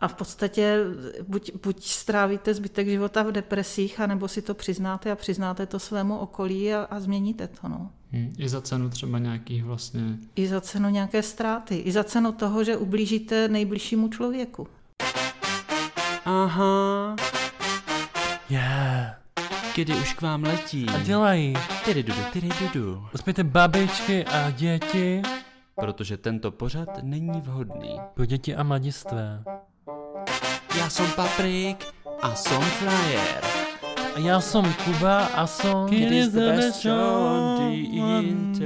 A v podstatě buď, buď strávíte zbytek života v depresích, anebo si to přiznáte a přiznáte to svému okolí a, a změníte to. No. Hmm, I za cenu třeba nějakých vlastně... I za cenu nějaké ztráty. I za cenu toho, že ublížíte nejbližšímu člověku. Aha. Yeah. Kdy už k vám letí. A dělají. Tyry dudu, tyry dudu. Uspějte babičky a děti Protože tento pořad není vhodný. pro děti a mladistvé. Já jsem Paprik a jsem Flyer. A já jsem Kuba a jsem It is the best show on the internet.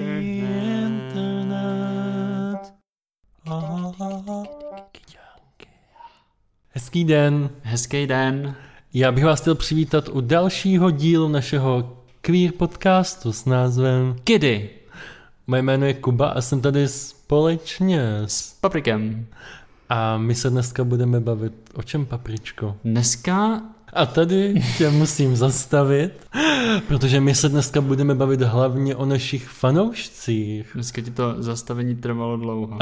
Hezký den. Hezký den. Já bych vás chtěl přivítat u dalšího dílu našeho queer podcastu s názvem Kdy? Moje jméno je Kuba a jsem tady společně s... Paprikem. A my se dneska budeme bavit o čem, papričko? Dneska A tady tě musím zastavit, protože my se dneska budeme bavit hlavně o našich fanoušcích. Dneska ti to zastavení trvalo dlouho.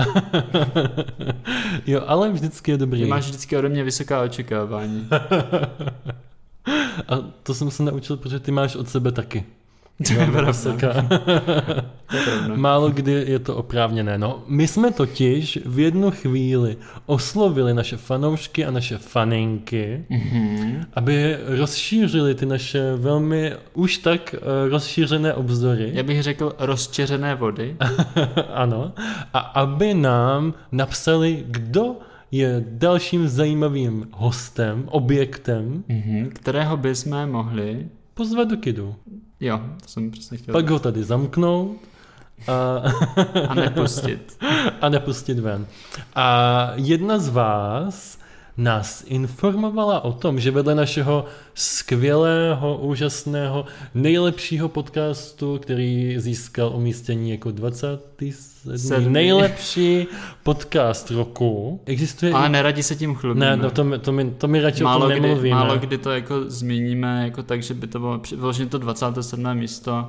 jo, ale vždycky je dobrý. Ty máš vždycky ode mě vysoká očekávání. A to jsem se naučil, protože ty máš od sebe taky. To je pravda. Málo kdy je to oprávněné. No, my jsme totiž v jednu chvíli oslovili naše fanoušky a naše faninky, Mhm. aby rozšířili ty naše velmi už tak eh, rozšířené obzory. Já bych řekl rozčeřené vody. ano. A aby nám napsali, kdo je dalším zajímavým hostem, objektem, Mhm. Kterého bychom mohli... pozvat do kidu. Jo, to jsem přesně chtěl. Pak ho tady zamknout a, A nepustit. a nepustit ven. A jedna z vás nás informovala o tom, že vedle našeho skvělého, úžasného, nejlepšího podcastu, který získal umístění jako 27. Sedmý. nejlepší podcast roku, existuje i... neradi se tím chlubíme. Ne, no to, mi- to, mi, to mi radši málo, o tom kdy, nemluvíme. málo kdy to jako zmíníme, jako tak, že by to bylo vyloženě to 27. místo.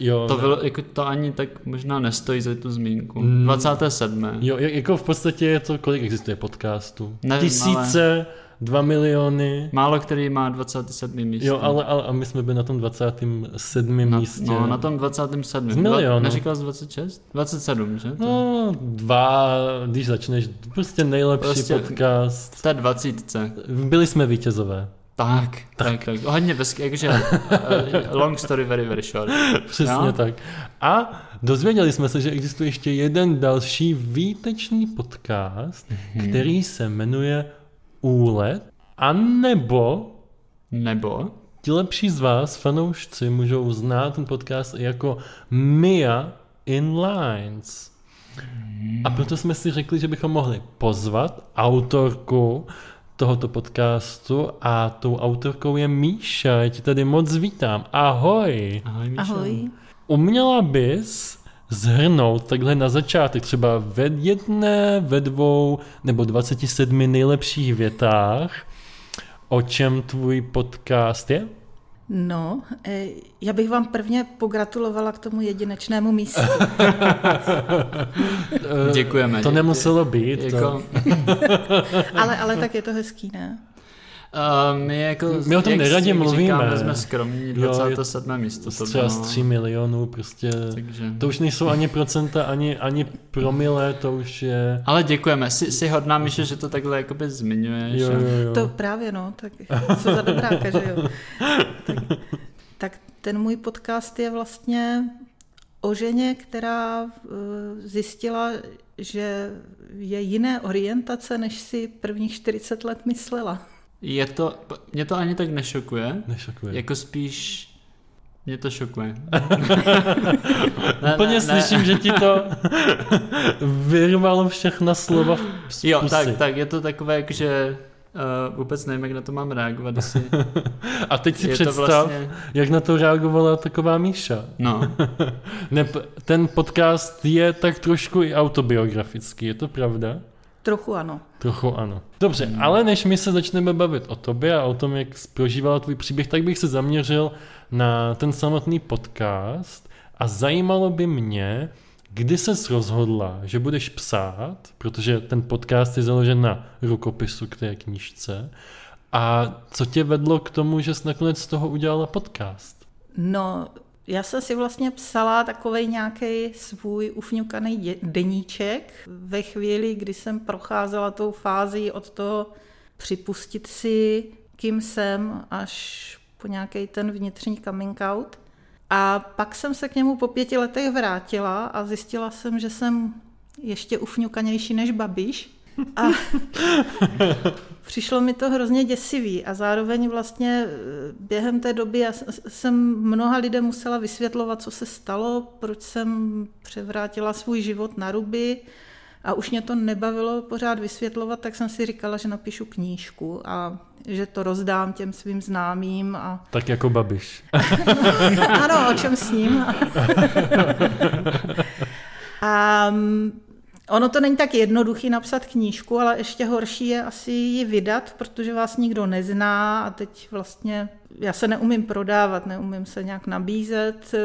Jo, To, bylo, jako, to ani tak možná nestojí za tu zmínku. Mm. 27. Jo, jak- jako v podstatě je to, kolik existuje podcastů? Nevím, Tisíce, dva miliony. Málo který má 27. místo. Jo, ale, ale a my jsme byli na tom 27. na, místě. No, na tom 27. Z milionu. Neříkal jsi 26? 27, že? To- No, dva, když začneš, prostě nejlepší Prostě- podcast. V té 20. Byli jsme vítězové. Tak, tak, tak. Hodně bez, jakože uh, long story very, very short. Přesně Jo? tak. A dozvěděli jsme se, že existuje ještě jeden další výtečný podcast, Mhm. který se jmenuje Úlet, a nebo Nebo? ti lepší z vás, fanoušci, můžou znát ten podcast jako Mia in Lines. A proto jsme si řekli, že bychom mohli pozvat autorku tohoto podcastu a tou autorkou je Míša. Já ti tady moc vítám. Ahoj. Ahoj, Míšo. Ahoj. Uměla bys zhrnout takhle na začátek, třeba ve jedné, ve dvou nebo 27 nejlepších větách, o čem tvůj podcast je? No, eh, já bych vám prvně pogratulovala k tomu jedinečnému místu. Děkujeme. To nemuselo být. Jako, ale, ale tak je to hezký, ne? Uh, my jako... My o tom neradě mluvíme. Říkáme, jsme skromní, Jo, je 27. místo. to třeba z 3 milionů, prostě... Takže... To už nejsou ani procenta, ani, ani promile, to už je... Ale děkujeme. Jsi, jsi hodná, Míšo, že to takhle jakoby zmiňuješ. Jo, jo, jo. To právě, no, tak co za dobráka, že jo. Tak, tak ten můj podcast je vlastně o ženě, která eh, zjistila, že je jiné orientace, než si prvních 40 let myslela. Je to, mě to ani tak nešokuje, Nešokuje. jako spíš mě to šokuje. Úplně slyším, že ti to vyrvalo všechna slova z Jo, tak, tak, je to takové, že uh, vůbec nevím, jak na to mám reagovat, jestli A teď si je představ, vlastně, jak na to reagovala taková Míša. no, Ne, ten podcast je tak trošku i autobiografický, je to pravda? Trochu ano. Trochu ano. Dobře, hmm. ale než my se začneme bavit o tobě a o tom, jak prožívala tvůj příběh, tak bych se zaměřil na ten samotný podcast a zajímalo by mě, Kdy ses rozhodla, že budeš psát, protože ten podcast je založen na rukopisu k té knížce, a co tě vedlo k tomu, že jsi nakonec z toho udělala podcast? No, já jsem si vlastně psala takový nějaký svůj ufňukaný deníček ve chvíli, kdy jsem procházela tou fází od toho připustit si, kým jsem, až po nějaký ten vnitřní coming out. A pak jsem se k němu po pěti letech vrátila a zjistila jsem, že jsem ještě ufňukanější než Babiš. A přišlo mi to hrozně děsivý a zároveň vlastně eh, během té doby já jsem mnoha lidem musela vysvětlovat, co se stalo, proč jsem převrátila svůj život na ruby a už mě to nebavilo pořád vysvětlovat, tak jsem si říkala, že napíšu knížku a že to rozdám těm svým známým a Tak jako Babiš. ano, o čem s ním. A mm, ono to není tak jednoduchý napsat knížku, ale ještě horší je asi ji vydat, protože vás nikdo nezná a teď vlastně já se neumím prodávat, neumím se nějak nabízet, eh,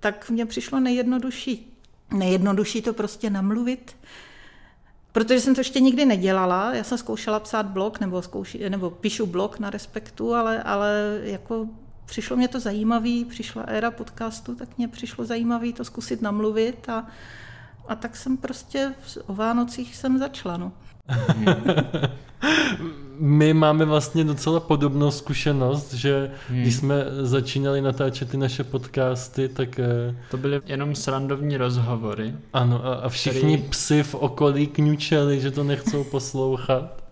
tak mně přišlo nejjednodušší. Nejjednodušší to prostě namluvit, Protože jsem to ještě nikdy nedělala, já jsem zkoušela psát blog, nebo, zkouši, nebo píšu blog na Respektu, ale, ale jako přišlo mě to zajímavý, přišla éra podcastu, tak mě přišlo zajímavý to zkusit namluvit a, a tak jsem prostě o Vánocích jsem začala. No. My máme vlastně docela podobnou zkušenost, že Hmm. když jsme začínali natáčet ty naše podcasty, tak eh, To byly jenom srandovní rozhovory. ano, a, a všichni Který- psy v okolí kňučeli, že to nechcou poslouchat.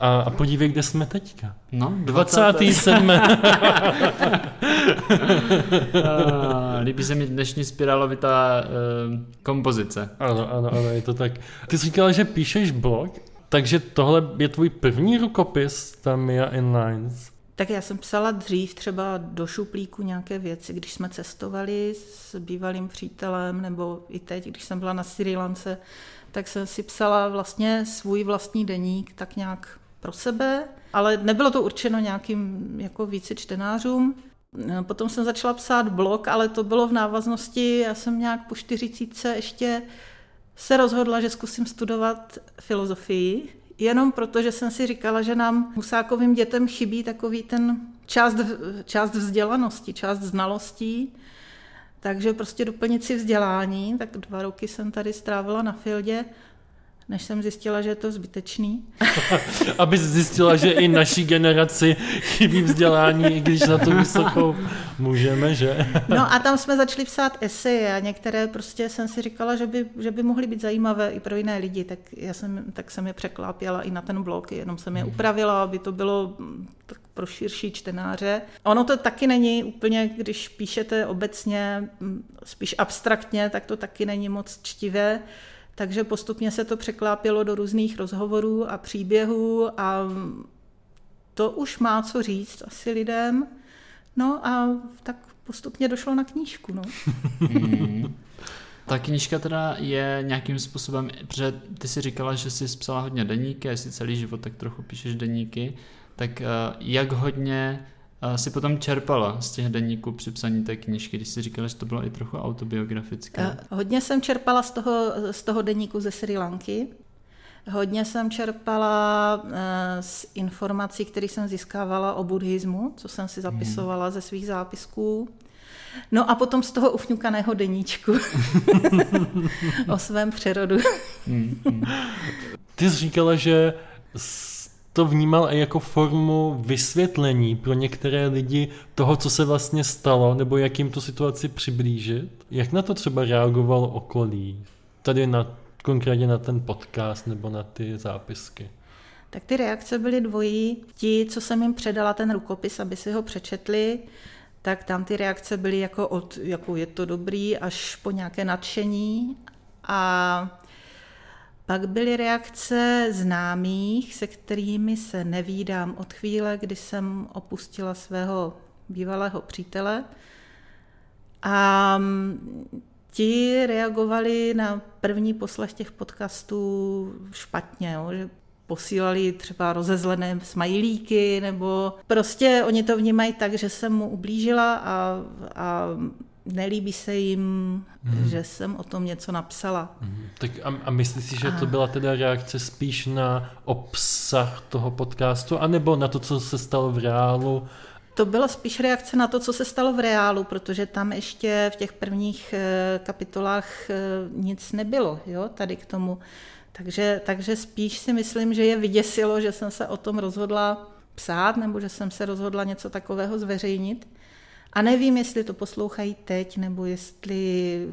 A, a podívej, kde jsme teďka. No, 27. Ah, líbí se mi dnešní spirálovitá uh, kompozice. ano, ano, ano, je to tak. Ty jsi říkala, že píšeš blog, takže tohle je tvůj první rukopis, ta Mia Inlines. Tak já jsem psala dřív třeba do šuplíku nějaké věci, když jsme cestovali s bývalým přítelem, nebo i teď, když jsem byla na Sri Lance, tak jsem si psala vlastně svůj vlastní deník tak nějak pro sebe, ale nebylo to určeno nějakým jako více čtenářům. Potom jsem začala psát blog, ale to bylo v návaznosti, já jsem nějak po 40 ještě se rozhodla, že zkusím studovat filozofii, jenom proto, že jsem si říkala, že nám Husákovým dětem chybí takový ten část, část vzdělanosti, část znalostí, takže prostě doplnit si vzdělání, tak dva roky jsem tady strávila na Fieldě, než jsem zjistila, že je to zbytečný. Aby zjistila, že i naší generaci chybí vzdělání, i když na to vysokou můžeme, že? No a tam jsme začali psát eseje a některé prostě jsem si říkala, že by, že by mohly být zajímavé i pro jiné lidi, tak, já jsem, tak jsem je překlápěla i na ten blog, jenom jsem je upravila, aby to bylo mm, tak pro širší čtenáře. Ono to taky není úplně, když píšete obecně, mm, spíš abstraktně, tak to taky není moc čtivé. Takže postupně se to překlápělo do různých rozhovorů a příběhů a to už má co říct asi lidem. No a tak postupně došlo na knížku. No. Ta knížka teda je nějakým způsobem, protože ty si říkala, že jsi psala hodně deníky, jestli celý život tak trochu píšeš deníky, tak eh, jak hodně si potom čerpala z těch deníků při psaní té knížky, když jsi říkala, že to bylo i trochu autobiografické. Eh, Hodně jsem čerpala z toho, z toho deníku ze Sri Lanky. Hodně jsem čerpala eh, z informací, které jsem získávala o buddhismu, co jsem si zapisovala ze svých zápisků. No a potom z toho ufňukaného deníčku o svém přerodu. Hmm, hmm. Ty jsi říkala, že to vnímal i jako formu vysvětlení pro některé lidi toho, co se vlastně stalo, nebo jak jim tu situaci přiblížit. Jak na to třeba reagovalo okolí? Tady na, konkrétně na ten podcast nebo na ty zápisky. Tak ty reakce byly dvojí. Ti, co jsem jim předala ten rukopis, aby si ho přečetli, tak tam ty reakce byly jako od, jako je to dobrý, až po nějaké nadšení. A pak byly reakce známých, se kterými se nevídám od chvíle, kdy jsem opustila svého bývalého přítele. A mm, ti reagovali na první poslech těch podcastů špatně, jo, že posílali třeba rozezlené smajlíky, nebo prostě oni to vnímají tak, že jsem mu ublížila a, a nelíbí se jim, hmm. že jsem o tom něco napsala. Mhm. Tak a, a myslíš si, že to byla teda reakce spíš na obsah toho podcastu, anebo na to, co se stalo v reálu? To byla spíš reakce na to, co se stalo v reálu, protože tam ještě v těch prvních eh, kapitolách eh, nic nebylo, jo, tady k tomu. Takže, takže spíš si myslím, že je vyděsilo, že jsem se o tom rozhodla psát, nebo že jsem se rozhodla něco takového zveřejnit. A nevím, jestli to poslouchají teď, nebo jestli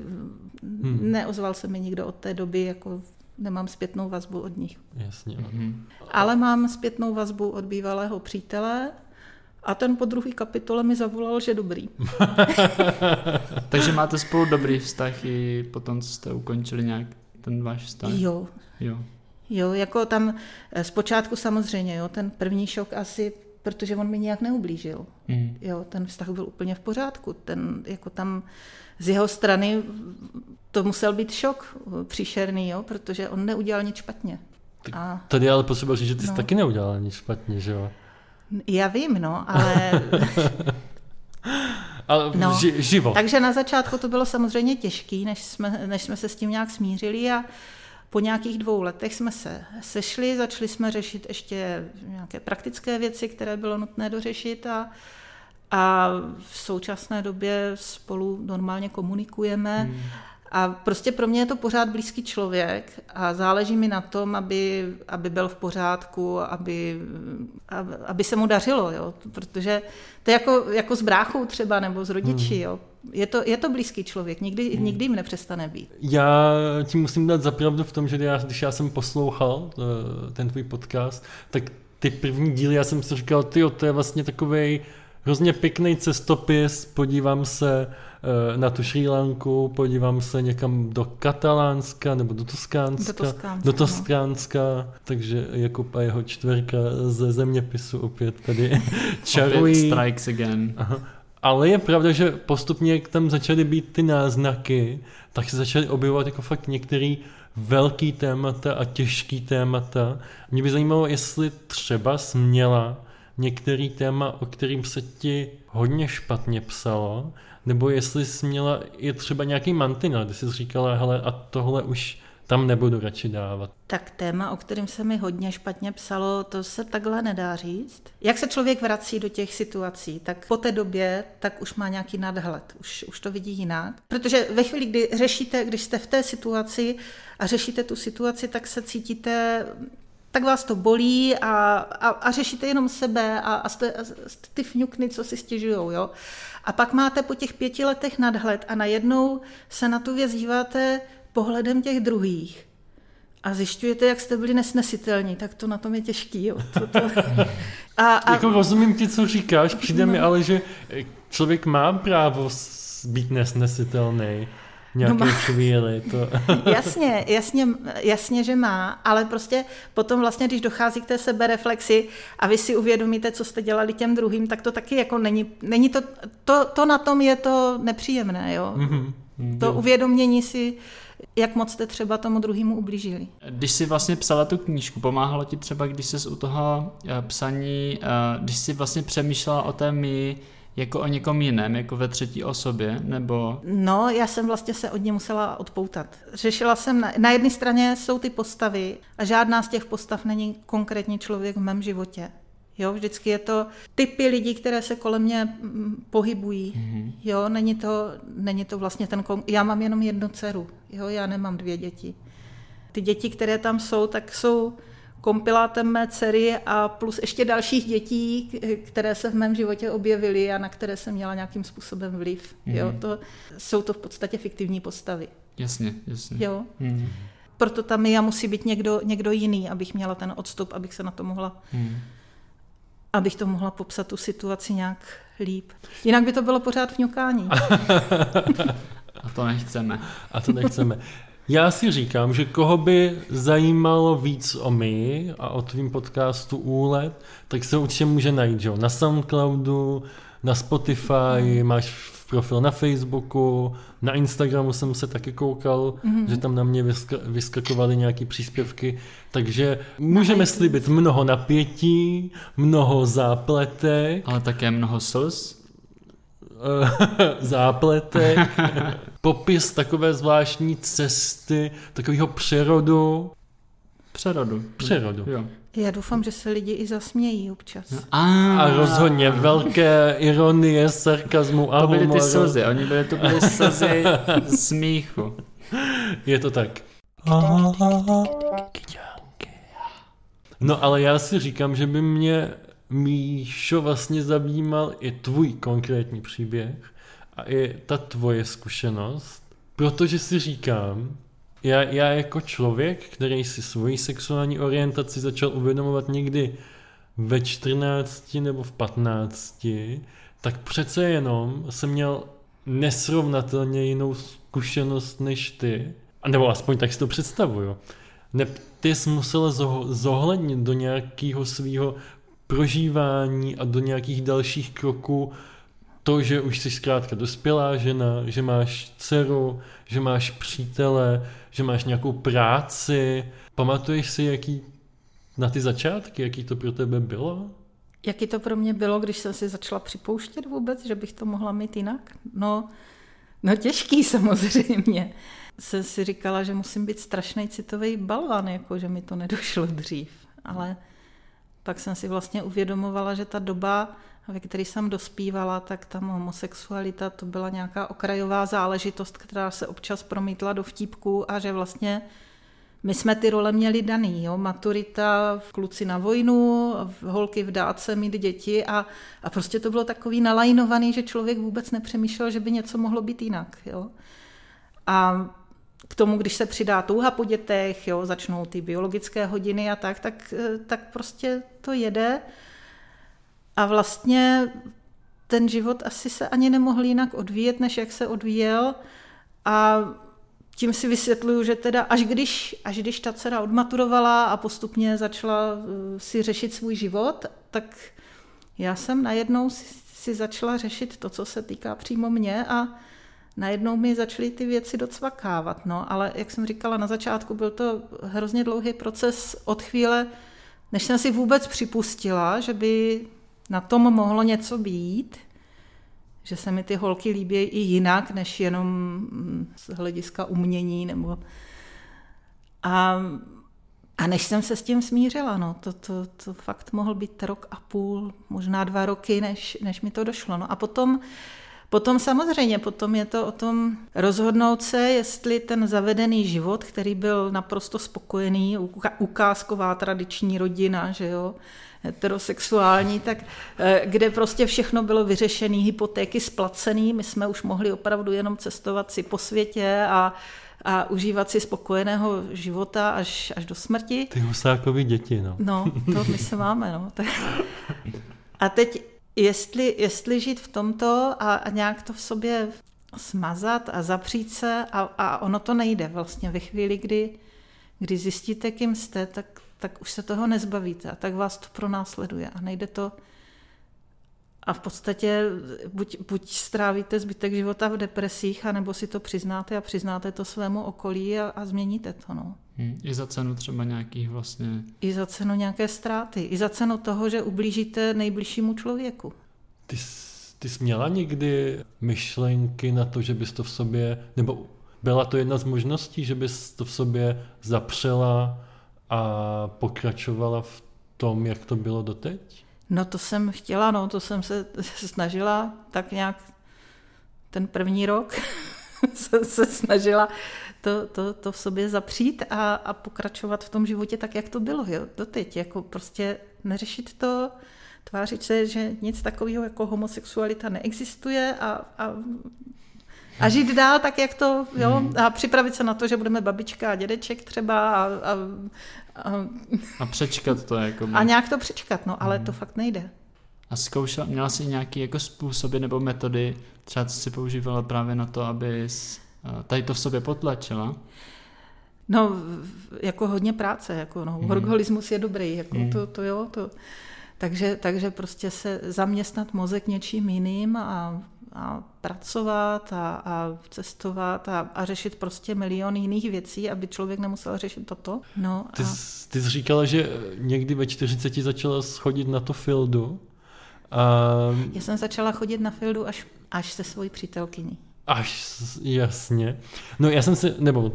hmm. neozval se mi nikdo od té doby, jako nemám zpětnou vazbu od nich. Jasně. Hmm. Ale mám zpětnou vazbu od bývalého přítele a ten po druhý kapitole mi zavolal, že dobrý. Takže máte spolu dobrý vztah i potom, co jste ukončili nějak ten váš vztah? Jo. Jo. Jo, jako tam eh, zpočátku samozřejmě, jo, ten první šok asi, protože on mi nějak neublížil. Mm. Jo, ten vztah byl úplně v pořádku. Ten, jako tam z jeho strany to musel být šok příšerný, jo, protože on neudělal nic špatně. A, tady ale potřeba říct, že ty no. jsi taky neudělal nic špatně, že jo? Já vím, no, ale... ale no, ži, život. Takže na začátku to bylo samozřejmě těžké, než jsme, než jsme se s tím nějak smířili a po nějakých dvou letech jsme se sešli, začali jsme řešit ještě nějaké praktické věci, které bylo nutné dořešit a, a v současné době spolu normálně komunikujeme. Hmm. A prostě pro mě je to pořád blízký člověk a záleží mi na tom, aby, aby byl v pořádku, aby, aby se mu dařilo, jo? protože to je jako, jako s bráchou třeba nebo s rodiči, hmm. jo? Je, to, je to blízký člověk, nikdy, hmm. nikdy jim nepřestane být. Já ti musím dát zapravdu v tom, že já, když já jsem poslouchal eh, ten tvůj podcast, tak ty první díly, já jsem si říkal, ty to je vlastně takový hrozně pěkný cestopis, podívám se Eh, na tu Šrí Lanku, podívám se někam do Katalánska nebo do Toskánska. Do Toskánska, do Toskánska no. takže Jakub a jeho čtverka ze zeměpisu opět tady čarují. Opět strikes again. Aha. Ale je pravda, že postupně, jak tam začaly být ty náznaky, tak se začaly objevovat jako fakt některý velký témata a těžký témata. Mě by zajímalo, jestli třeba směla některý téma, o kterým se ti hodně špatně psalo, nebo jestli jsi měla i třeba nějaký mantinel, kdy jsi říkala, hele, a tohle už tam nebudu radši dávat. Tak téma, o kterém se mi hodně špatně psalo, to se takhle nedá říct. Jak se člověk vrací do těch situací, tak po té době tak už má nějaký nadhled, už, už to vidí jinak. Protože ve chvíli, kdy řešíte, když jste v té situaci a řešíte tu situaci, tak se cítíte tak vás to bolí a, a, a řešíte jenom sebe a, a jste, a jste ty fňukny, co si stěžujou, jo. A pak máte po těch pěti letech nadhled a najednou se na tu věc díváte pohledem těch druhých a zjišťujete, jak jste byli nesnesitelní, tak to na tom je těžký. Jo. To, to... A, a... Jako rozumím ti, co říkáš, přijde no. mi ale, že člověk má právo být nesnesitelný nějaké no má... chvíli. To... jasně, jasně, jasně, že má, ale prostě potom vlastně, když dochází k té sebereflexi a vy si uvědomíte, co jste dělali těm druhým, tak to taky jako není, není to, to, to na tom je to nepříjemné, jo. Mm-hmm. To uvědomění si, jak moc jste třeba tomu druhému ublížili. Když jsi vlastně psala tu knížku, pomáhalo ti třeba, když jsi u toho eh, psaní, eh, když jsi vlastně přemýšlela o té my, jako o někom jiném, jako ve třetí osobě, nebo... No, já jsem vlastně se od ní musela odpoutat. Řešila jsem, na, na jedné straně jsou ty postavy a žádná z těch postav není konkrétní člověk v mém životě. Jo, vždycky je to typy lidí, které se kolem mě mm, pohybují. Mm-hmm. Jo, není to, není to vlastně ten... Já mám jenom jednu dceru, jo, já nemám dvě děti. Ty děti, které tam jsou, tak jsou kompilátem mé dcery a plus ještě dalších dětí, které se v mém životě objevily a na které jsem měla nějakým způsobem vliv. Mm. Jo, to, jsou to v podstatě fiktivní postavy. Jasně, jasně. Jo. Mm. Proto tam já musí být někdo, někdo jiný, abych měla ten odstup, abych se na to mohla, mm. abych to mohla popsat tu situaci nějak líp. Jinak by to bylo pořád vňukání. A to nechceme. A to nechceme. Já si říkám, že koho by zajímalo víc o my a o tvým podcastu Úlet, tak se určitě může najít, že? na Soundcloudu, na Spotify, máš profil na Facebooku, na Instagramu jsem se taky koukal, mm-hmm. že tam na mě vysk- vyskakovaly nějaké příspěvky, takže můžeme slibit mnoho napětí, mnoho zápletek. Ale také mnoho slz. zápletek, popis takové zvláštní cesty, takového přerodu. Přerodu. Přerodu. Jo. Já doufám, že se lidi i zasmějí občas. A, A rozhodně velké ironie, sarkazmu a To byly ty slzy, oni byli, to byly slzy smíchu. Je to tak. No ale já si říkám, že by mě Míšo vlastně zajímal i tvůj konkrétní příběh a i ta tvoje zkušenost, protože si říkám, já, já jako člověk, který si svoji sexuální orientaci začal uvědomovat někdy ve 14 nebo v 15, tak přece jenom jsem měl nesrovnatelně jinou zkušenost než ty. Nebo aspoň tak si to představuju. Ne, ty jsi musel zoh- zohlednit do nějakého svého prožívání a do nějakých dalších kroků to, že už jsi zkrátka dospělá žena, že máš dceru, že máš přítele, že máš nějakou práci. Pamatuješ si, jaký na ty začátky, jaký to pro tebe bylo? Jaký to pro mě bylo, když jsem si začala připouštět vůbec, že bych to mohla mít jinak? No, no těžký samozřejmě. Jsem si říkala, že musím být strašný citový balvan, jako že mi to nedošlo dřív. Ale pak jsem si vlastně uvědomovala, že ta doba, ve které jsem dospívala, tak tam homosexualita to byla nějaká okrajová záležitost, která se občas promítla do vtípku a že vlastně my jsme ty role měli daný, jo? maturita, kluci na vojnu, holky v dáce mít děti a, a prostě to bylo takový nalajnovaný, že člověk vůbec nepřemýšlel, že by něco mohlo být jinak. Jo? A k tomu, když se přidá touha po dětech, jo, začnou ty biologické hodiny a tak, tak, tak prostě to jede. A vlastně ten život asi se ani nemohl jinak odvíjet, než jak se odvíjel. A tím si vysvětluju, že teda až když, až když ta dcera odmaturovala a postupně začala si řešit svůj život, tak já jsem najednou si, si začala řešit to, co se týká přímo mě a najednou mi začaly ty věci docvakávat. No, ale jak jsem říkala na začátku, byl to hrozně dlouhý proces od chvíle, než jsem si vůbec připustila, že by na tom mohlo něco být, že se mi ty holky líbí i jinak, než jenom z hlediska umění. Nebo... A, a než jsem se s tím smířila, no, to, to, to fakt mohl být rok a půl, možná dva roky, než, než mi to došlo. No a potom Potom samozřejmě, potom je to o tom rozhodnout se, jestli ten zavedený život, který byl naprosto spokojený, ukázková tradiční rodina, že jo, heterosexuální, tak kde prostě všechno bylo vyřešené, hypotéky splacené, my jsme už mohli opravdu jenom cestovat si po světě a, a užívat si spokojeného života až, až do smrti. Ty husákovi děti, no. No, to my se máme, no. A teď jestli, jestli žít v tomto a, a nějak to v sobě smazat a zapřít se a, a ono to nejde vlastně. Ve chvíli, kdy, kdy zjistíte, kým jste, tak, tak už se toho nezbavíte a tak vás to pronásleduje a nejde to a v podstatě buď, buď strávíte zbytek života v depresích, anebo si to přiznáte a přiznáte to svému okolí a, a změníte to. No. Hmm, I za cenu třeba nějakých vlastně... I za cenu nějaké ztráty. I za cenu toho, že ublížíte nejbližšímu člověku. Ty, jsi- ty jsi měla někdy myšlenky na to, že bys to v sobě, nebo byla to jedna z možností, že bys to v sobě zapřela a pokračovala v tom, jak to bylo doteď? No to jsem chtěla, no to jsem se snažila tak nějak ten první rok jsem se snažila to, to, to v sobě zapřít a, a pokračovat v tom životě tak, jak to bylo, jo, doteď, jako prostě neřešit to, tvářit se, že nic takového jako homosexualita neexistuje a, a, a žít dál tak, jak to, jo, a připravit se na to, že budeme babička a dědeček třeba a, a, a, A přečkat to jako... a nějak to přečkat, no, ale to fakt nejde. A zkoušela, měla jsi nějaký jako způsoby nebo metody, třeba co si používala právě na to, aby tady to v sobě potlačila? No, jako hodně práce, jako no, workoholismus je dobrý, jako Mm. to, to jo, to. Takže, takže prostě se zaměstnat mozek něčím jiným a, a pracovat a, a cestovat a, a řešit prostě milion jiných věcí, aby člověk nemusel řešit toto. No Ty, a jsi- ty jsi říkala, že někdy ve 40 začala schodit na to fildu A Já jsem začala chodit na fildu až, až se svojí přítelkyní. až jasně. No já jsem si, nebo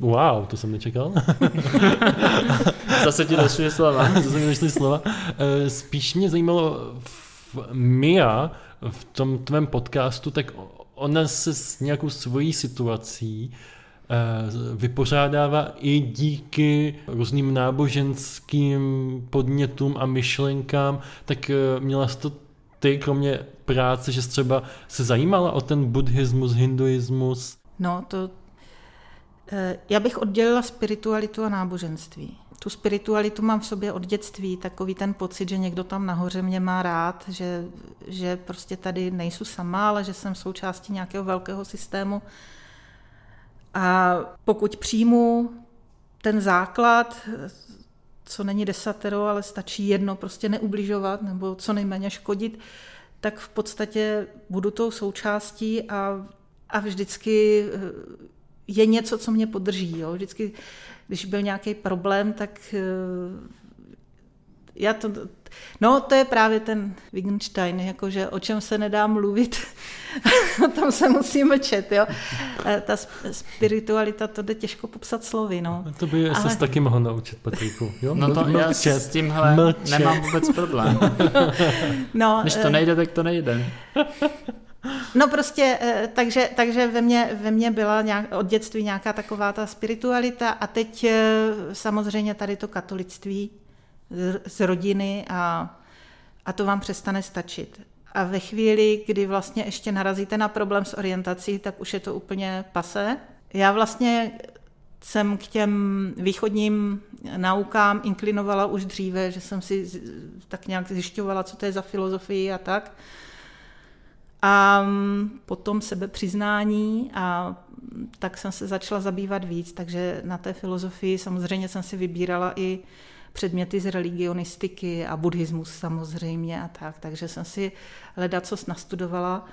wow, to jsem nečekal. Zase ti došly slova. to se mi došly slova. Eh, Spíš mě zajímalo v Mia v tom tvém podcastu, tak ona se s nějakou svojí situací eh, vypořádává i díky různým náboženským podnětům a myšlenkám, tak eh, měla jsi to ty, kromě práce, že jsi třeba se zajímala o ten buddhismus, hinduismus? No, to... eh, Já bych oddělila spiritualitu a náboženství. Tu spiritualitu mám v sobě od dětství, takový ten pocit, že někdo tam nahoře mě má rád, že, že prostě tady nejsou sama, ale že jsem součástí nějakého velkého systému. A pokud přijmu ten základ, co není desatero, ale stačí jedno, prostě neubližovat nebo co nejméně škodit, tak v podstatě budu tou součástí a, a vždycky eh, je něco, co mě podrží. Jo? Vždycky, když byl nějaký problém, tak eh, já to, no to je právě ten Wittgenstein, jakože o čem se nedá mluvit, o tom se musí mlčet, jo. Eh, Ta sp- spiritualita, to jde těžko popsat slovy, no. To by Ale- se taky mohl naučit, Patriku. Jo? No to já Mlčet. s tímhle Mlčet. nemám vůbec problém. no Když eh, to nejde, tak to nejde. No prostě, eh, takže, takže ve, mně, ve mně byla nějak, od dětství nějaká taková ta spiritualita a teď eh, samozřejmě tady to katolictví z- rodiny a, a to vám přestane stačit. A ve chvíli, kdy vlastně ještě narazíte na problém s orientací, tak už je to úplně pase. Já vlastně jsem k těm východním naukám inklinovala už dříve, že jsem si tak nějak zjišťovala, co to je za filozofii a tak. A mm, potom sebepřiznání a mm, tak jsem se začala zabývat víc, takže na té filozofii samozřejmě jsem si vybírala i předměty z religionistiky a buddhismus samozřejmě a tak, takže jsem si hledat, co nastudovala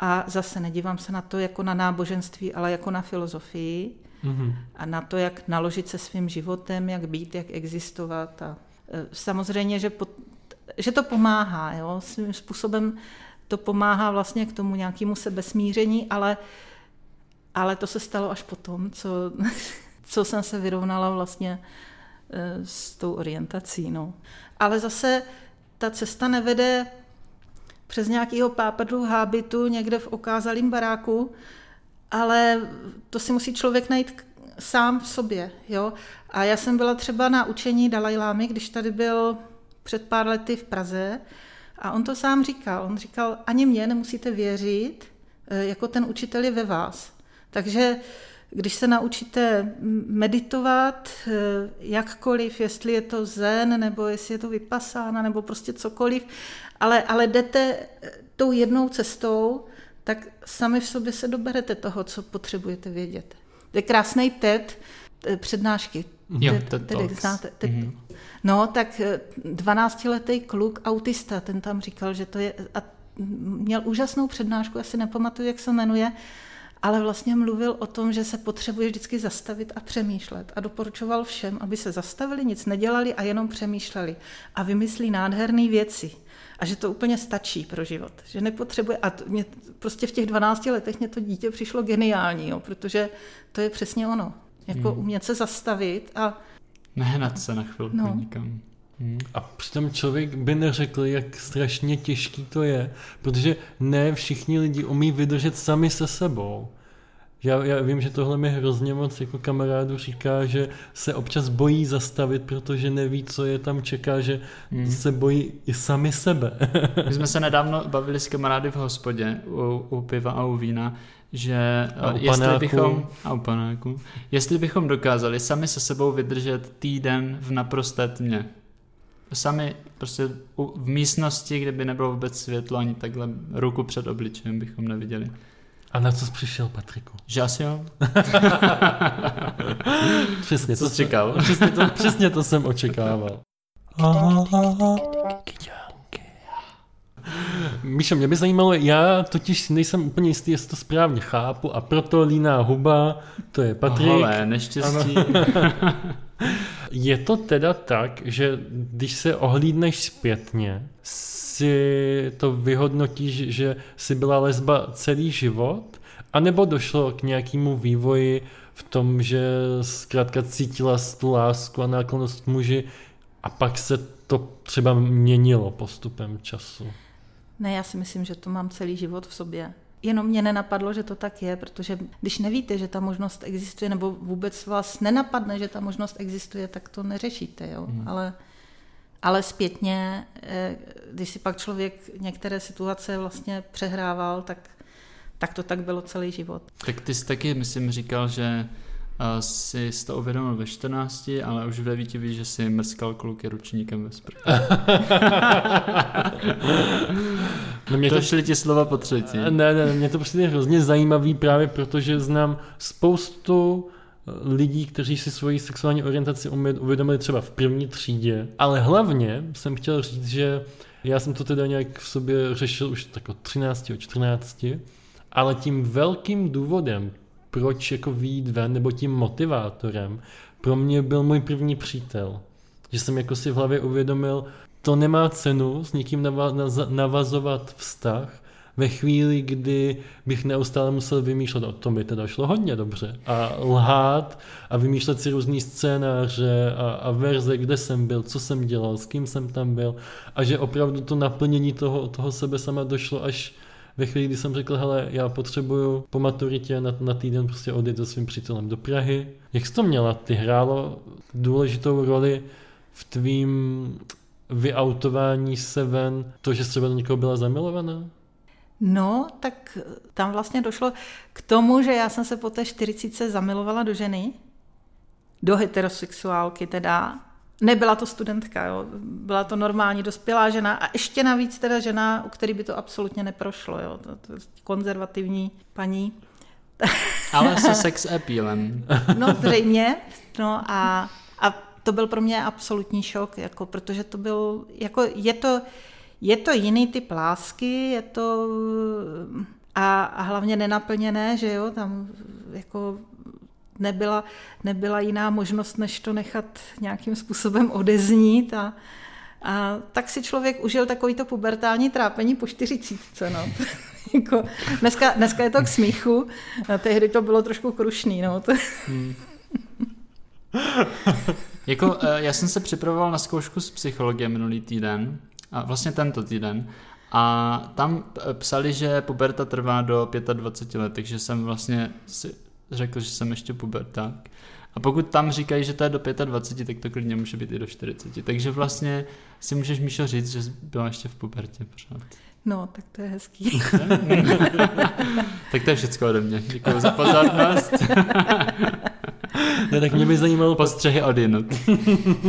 a zase nedívám se na to jako na náboženství, ale jako na filozofii Mhm. a na to, jak naložit se svým životem, jak být, jak existovat. A e, samozřejmě, že, pot, že to pomáhá, jo? svým způsobem to pomáhá vlastně k tomu nějakému sebesmíření, ale, ale to se stalo až potom, co, co jsem se vyrovnala vlastně e, s tou orientací. No. Ale zase ta cesta nevede přes nějakého pápadlu hábitu někde v okázalém baráku, ale to si musí člověk najít sám v sobě. Jo? A já jsem byla třeba na učení Dalajlámy, když tady byl před pár lety v Praze a on to sám říkal. On říkal, ani mě nemusíte věřit, eh, jako ten učitel je ve vás. Takže když se naučíte meditovat eh, jakkoliv, jestli je to zen, nebo jestli je to vypasána, nebo prostě cokoliv, ale, ale jdete eh, tou jednou cestou, tak sami v sobě se doberete toho, co potřebujete vědět. To je krásný TED, přednášky. Jo, TED, TED Talks. znáte? TED, Mhm. No, tak 12-letý kluk, autista, ten tam říkal, že to je, a měl úžasnou přednášku, já si nepamatuju, jak se jmenuje, ale vlastně mluvil o tom, že se potřebuje vždycky zastavit a přemýšlet. A doporučoval všem, aby se zastavili, nic nedělali a jenom přemýšleli. A vymyslí nádherné věci. A že to úplně stačí pro život. Že nepotřebuje. A to mě, prostě v těch 12 letech mě to dítě přišlo geniální, jo, protože to je přesně ono. Jako Hmm. umět se zastavit a Nehnat se na chvilku No. nikam. Hmm. A přitom člověk by neřekl, jak strašně těžký to je, protože ne všichni lidi umí vydržet sami se sebou. Já, já vím, že tohle mi hrozně moc jako kamarádu říká, že se občas bojí zastavit, protože neví, co je tam čeká, že Hmm. se bojí i sami sebe. My jsme se nedávno bavili s kamarády v hospodě u, u piva a u vína, že A u eh, jestli panáku. bychom, a u panáku, jestli bychom dokázali sami se sebou vydržet týden v naprosté tmě. Sami prostě v místnosti, kde by nebylo vůbec světlo, ani takhle ruku před obličejem bychom neviděli. A na co jsi přišel, Patriku? Že asi jo? Přesně Co to jsi jsem- čekal? Přesně to, přesně to jsem očekával. Míšo, mě by zajímalo, já totiž nejsem úplně jistý, jestli to správně chápu a proto líná huba, to je Patrik. Holé, neštěstí. Je to teda tak, že když se ohlídneš zpětně, si to vyhodnotíš, že jsi byla lesba celý život, anebo došlo k nějakému vývoji v tom, že zkrátka cítila tu lásku a náklonost k muži a pak se to třeba měnilo postupem času. Ne, já si myslím, že to mám celý život v sobě. Jenom mě nenapadlo, že to tak je, protože když nevíte, že ta možnost existuje, nebo vůbec vás nenapadne, že ta možnost existuje, tak to neřešíte. Jo? Hmm. Ale, ale zpětně, eh, když si pak člověk některé situace vlastně přehrával, tak, tak to tak bylo celý život. Tak ty jsi taky, myslím, říkal, že si to uvědomil ve 14, ale už v 9 víš, že si mrskal kluky ručníkem ve sprchu. No mě to to, šly ti slova po třetí. ne, ne, mě to přijde hrozně zajímavý právě protože znám spoustu eh, lidí, kteří si svoji sexuální orientaci uvědomili třeba v první třídě, ale hlavně jsem chtěl říct, že já jsem to teda nějak v sobě řešil už tak od 13, od 14, ale tím velkým důvodem, proč jako výjít ven, nebo tím motivátorem, pro mě byl můj první přítel. Že jsem jako si v hlavě uvědomil, to nemá cenu s někým navazovat vztah ve chvíli, kdy bych neustále musel vymýšlet, o tom by teda šlo hodně dobře, a lhát a vymýšlet si různý scénáře a, a verze, kde jsem byl, co jsem dělal, s kým jsem tam byl a že opravdu to naplnění toho, toho sebe sama došlo až ve chvíli, kdy jsem řekl, hele, já potřebuju po maturitě na, na týden prostě odjet se svým přítelem do Prahy. Jak jsi to měla? Ty hrálo důležitou roli v tvým vyautování se ven, to, že třeba do někoho byla zamilovaná? No, tak tam vlastně došlo k tomu, že já jsem se po té 40 zamilovala do ženy, do heterosexuálky teda. Nebyla to studentka, jo. byla to normální dospělá žena a ještě navíc teda žena, u který by to absolutně neprošlo. Jo. To, to je konzervativní paní. Ale se sex appealem. No zřejmě. No a, a to byl pro mě absolutní šok, jako, protože to byl, jako je to, je to jiný typ lásky, je to a, a hlavně nenaplněné, že jo, tam jako nebyla, nebyla jiná možnost, než to nechat nějakým způsobem odeznít a, a tak si člověk užil takovýto pubertální trápení po čtyřicítce, no. jako, dneska, dneska je to k smíchu, a tehdy to bylo trošku krušný, no. To, Jako, eh, já jsem se připravoval na zkoušku z psychologie minulý týden, a vlastně tento týden, a tam eh, psali, že puberta trvá do 25 let, takže jsem vlastně si řekl, že jsem ještě puberták. A pokud tam říkají, že to je do 25, tak to klidně může být i do 40. Takže vlastně si můžeš, Míšo, říct, že jsi byla ještě v pubertě pořád. no, tak to je hezký. Tak to je všechno ode mě. Děkuji za pozornost. Ne, tak mě by zajímalo, Postřehy od jinut.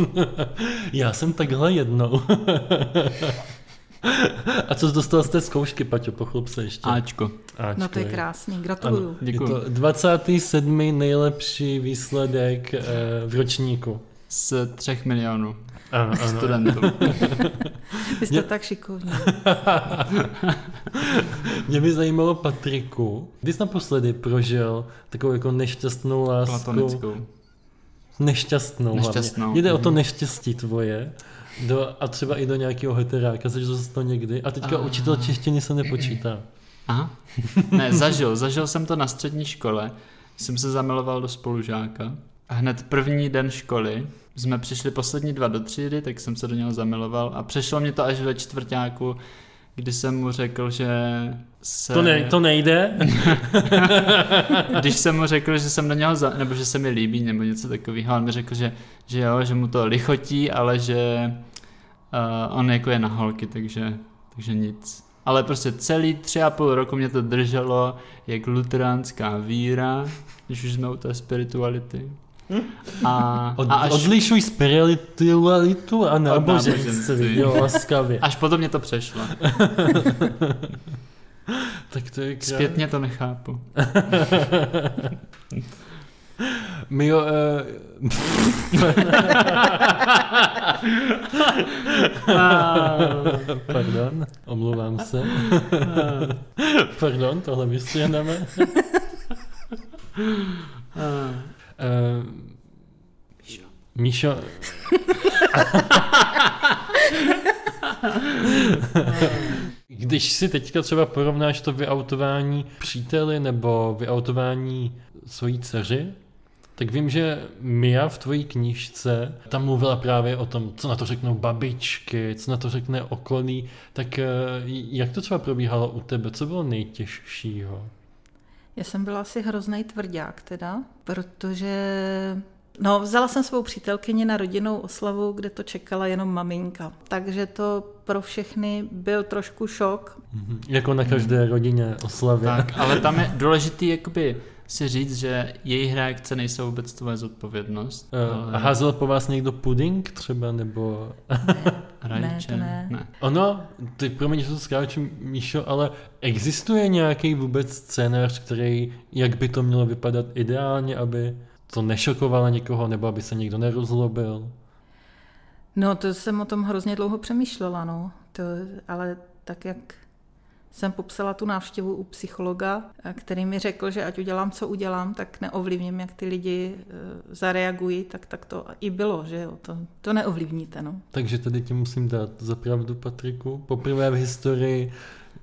já jsem takhle jednou. A co dostal z té zkoušky, Paťo, pochlub se ještě. Ačko. Áčko No to je krásný, gratuluju. Ano, je Děkuju. to 27. nejlepší výsledek eh, v ročníku. Z třech milionů Ano, ano. studentů. Vy jste tak šikovní. Mě by zajímalo, Patriku, kdy jsi naposledy prožil takovou jako nešťastnou lásku? Platonickou. Nešťastnou, Nešťastnou, hlavně. Jde o to mhm. neštěstí tvoje. Do, a třeba i do nějakého heteráka, zažil jsi to někdy. A teďka Ah. učitel češtiny se nepočítá. Aha. Ne, zažil. Zažil jsem to na střední škole. Jsem se zamiloval do spolužáka. A hned první den školy jsme přišli poslední dva do třídy, tak jsem se do něho zamiloval a přešlo mě to až ve čtvrtáku, kdy jsem mu řekl, že se... To, ne, to nejde? Když jsem mu řekl, že jsem do něho, za, nebo že se mi líbí, nebo něco takového, on mi řekl, že, že jo, že mu to lichotí, ale že uh, on jako je na holky, takže, takže nic. Ale prostě celý tři a půl roku mě to drželo jak luteránská víra, když už jsme u té spirituality. A, Od, a až, odlišuj spiritualitu a náboženství, náboženství. jo, laskavě. až potom mě to přešlo. Tak to je krásné. Zpětně to nechápu. My jo, eh, pardon, omlouvám se. pardon, tohle vystřihneme. Eh, Míšo... Když si teďka třeba porovnáš to vyautování příteli nebo vyautování svojí dceři, tak vím, že Mia v tvojí knížce tam mluvila právě o tom, co na to řeknou babičky, co na to řekne okolí. Tak eh, jak to třeba probíhalo u tebe? Co bylo nejtěžšího? Já jsem byla asi hrozný tvrdák teda, protože No, vzala jsem svou přítelkyni na rodinnou oslavu, kde to čekala jenom maminka. Takže to pro všechny byl trošku šok. Mhm. Jako na každé rodině oslavě. Tak, ale tam je důležitý jakoby si říct, že jejich reakce nejsou vůbec tvoje zodpovědnost. Eh, ale- A házel po vás někdo puding třeba, nebo... Rajče, Ne, to ne. ne. Ono, ty promiň, že to skáču, Míšo, ale existuje nějaký vůbec scénář, který, jak by to mělo vypadat ideálně, aby to nešokovalo někoho, nebo aby se někdo nerozlobil? No, to jsem o tom hrozně dlouho přemýšlela, no. To, ale tak, jak jsem popsala tu návštěvu u psychologa, a který mi řekl, že ať udělám, co udělám, tak neovlivním, jak ty lidi eh, zareagují, tak, tak to i bylo, že jo, to, to neovlivníte, no. Takže tady ti musím dát za pravdu, Patriku. Poprvé v historii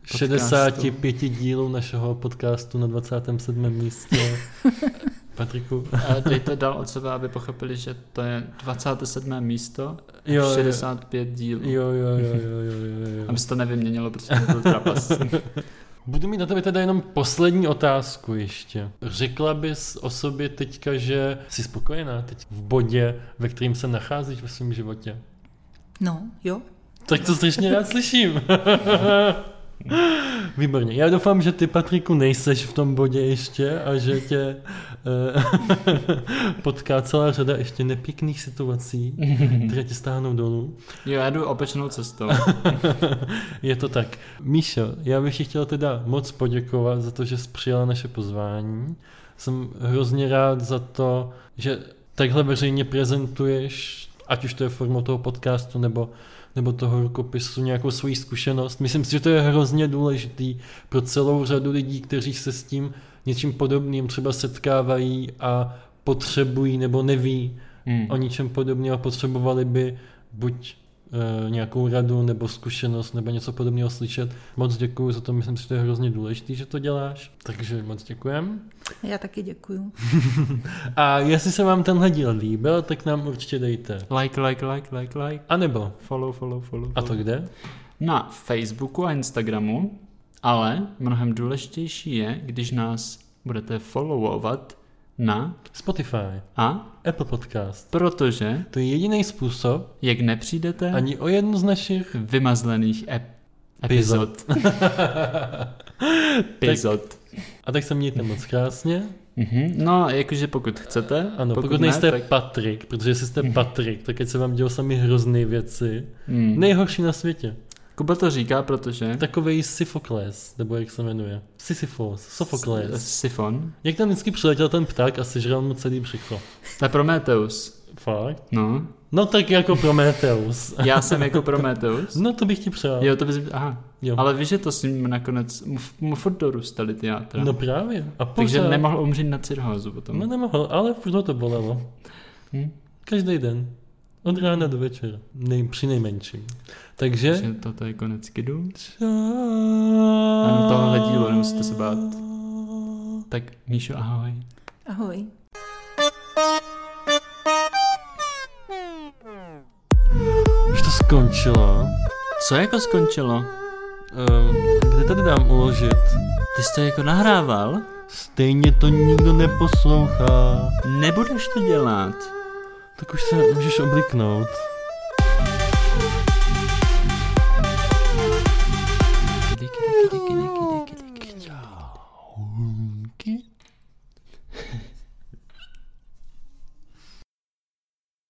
Podcastu. 65 dílů našeho podcastu na 27. místě. Patriku. A dej to dál od sebe, aby pochopili, že to je 27. místo, Jo, jo. 65 dílů. Jo, jo, jo, jo, jo, jo, jo. Aby se to nevyměnilo, protože to byl trapas. Budu mít na tebe teda jenom poslední otázku ještě. Řekla bys o sobě teďka, že jsi spokojená teď v bodě, ve kterým se nacházíš ve svém životě? No, jo. Tak to strašně rád slyším. Výborně. Já doufám, že ty, Patriku, nejseš v tom bodě ještě a že tě eh, potká celá řada ještě nepěkných situací, které tě stáhnou dolů. Jo, já jdu opačnou cestou. Je to tak. Míšo, já bych ti chtěl teda moc poděkovat za to, že jsi přijala naše pozvání. Jsem hrozně rád za to, že takhle veřejně prezentuješ, ať už to je formou toho podcastu nebo, nebo toho rukopisu, nějakou svoji zkušenost. Myslím si, že to je hrozně důležitý pro celou řadu lidí, kteří se s tím něčím podobným třeba setkávají a potřebují nebo neví Hmm. o ničem podobného a potřebovali by buď nějakou radu nebo zkušenost nebo něco podobného slyšet. Moc děkuji za to, myslím si, že to je hrozně důležité, že to děláš, takže moc děkujem. Já taky děkuju. A jestli se vám tenhle díl líbil, tak nám určitě dejte. Like, like, like, like, like. A nebo, Follow, follow, follow. a to kde? Na Facebooku a Instagramu, ale mnohem důležitější je, když nás budete followovat na Spotify, a Apple Podcast. protože, To je jediný způsob, jak nepřijdete ani o jednu z našich vymazlených ep- epizod. epizod. A tak se mějte moc krásně. Mhm. No, jakože pokud chcete. Ano, pokud, ne, nejste tak... Patrik, protože jestli jste Patrik, tak ať se vám dějou sami hrozný věci. Hmm. Nejhorší na světě. Kuba to říká, protože... Takový Syfokles, nebo jak se jmenuje. Sisyphos, Sofokles. Sifon. Jak tam vždycky přiletěl ten pták a sežral mu celý břicho. To je Prometheus. Fakt? No. No tak jako Prometheus. Já jsem jako Prometheus. No to bych ti přál. Jo, to bys... Aha. Jo. Ale víš, že to s ním nakonec... Mu, mu furt dorůstaly ty játra. No právě. A Takže pořád. nemohl umřít na cirhózu potom. No nemohl, ale furt to bolelo. Hm? Každý den. Od rána do večera. Nej, při nejmenším. Takže... Takže toto je konec kidu. Jenom tohle dílo, nemusíte se bát. Tak Míšo, ahoj. Ahoj. Už to skončilo. Co jako skončilo? Um, kde tady dám uložit? Ty jsi to jako nahrával? Stejně to nikdo neposlouchá. Nebudeš to dělat. Tak už se můžeš obliknout.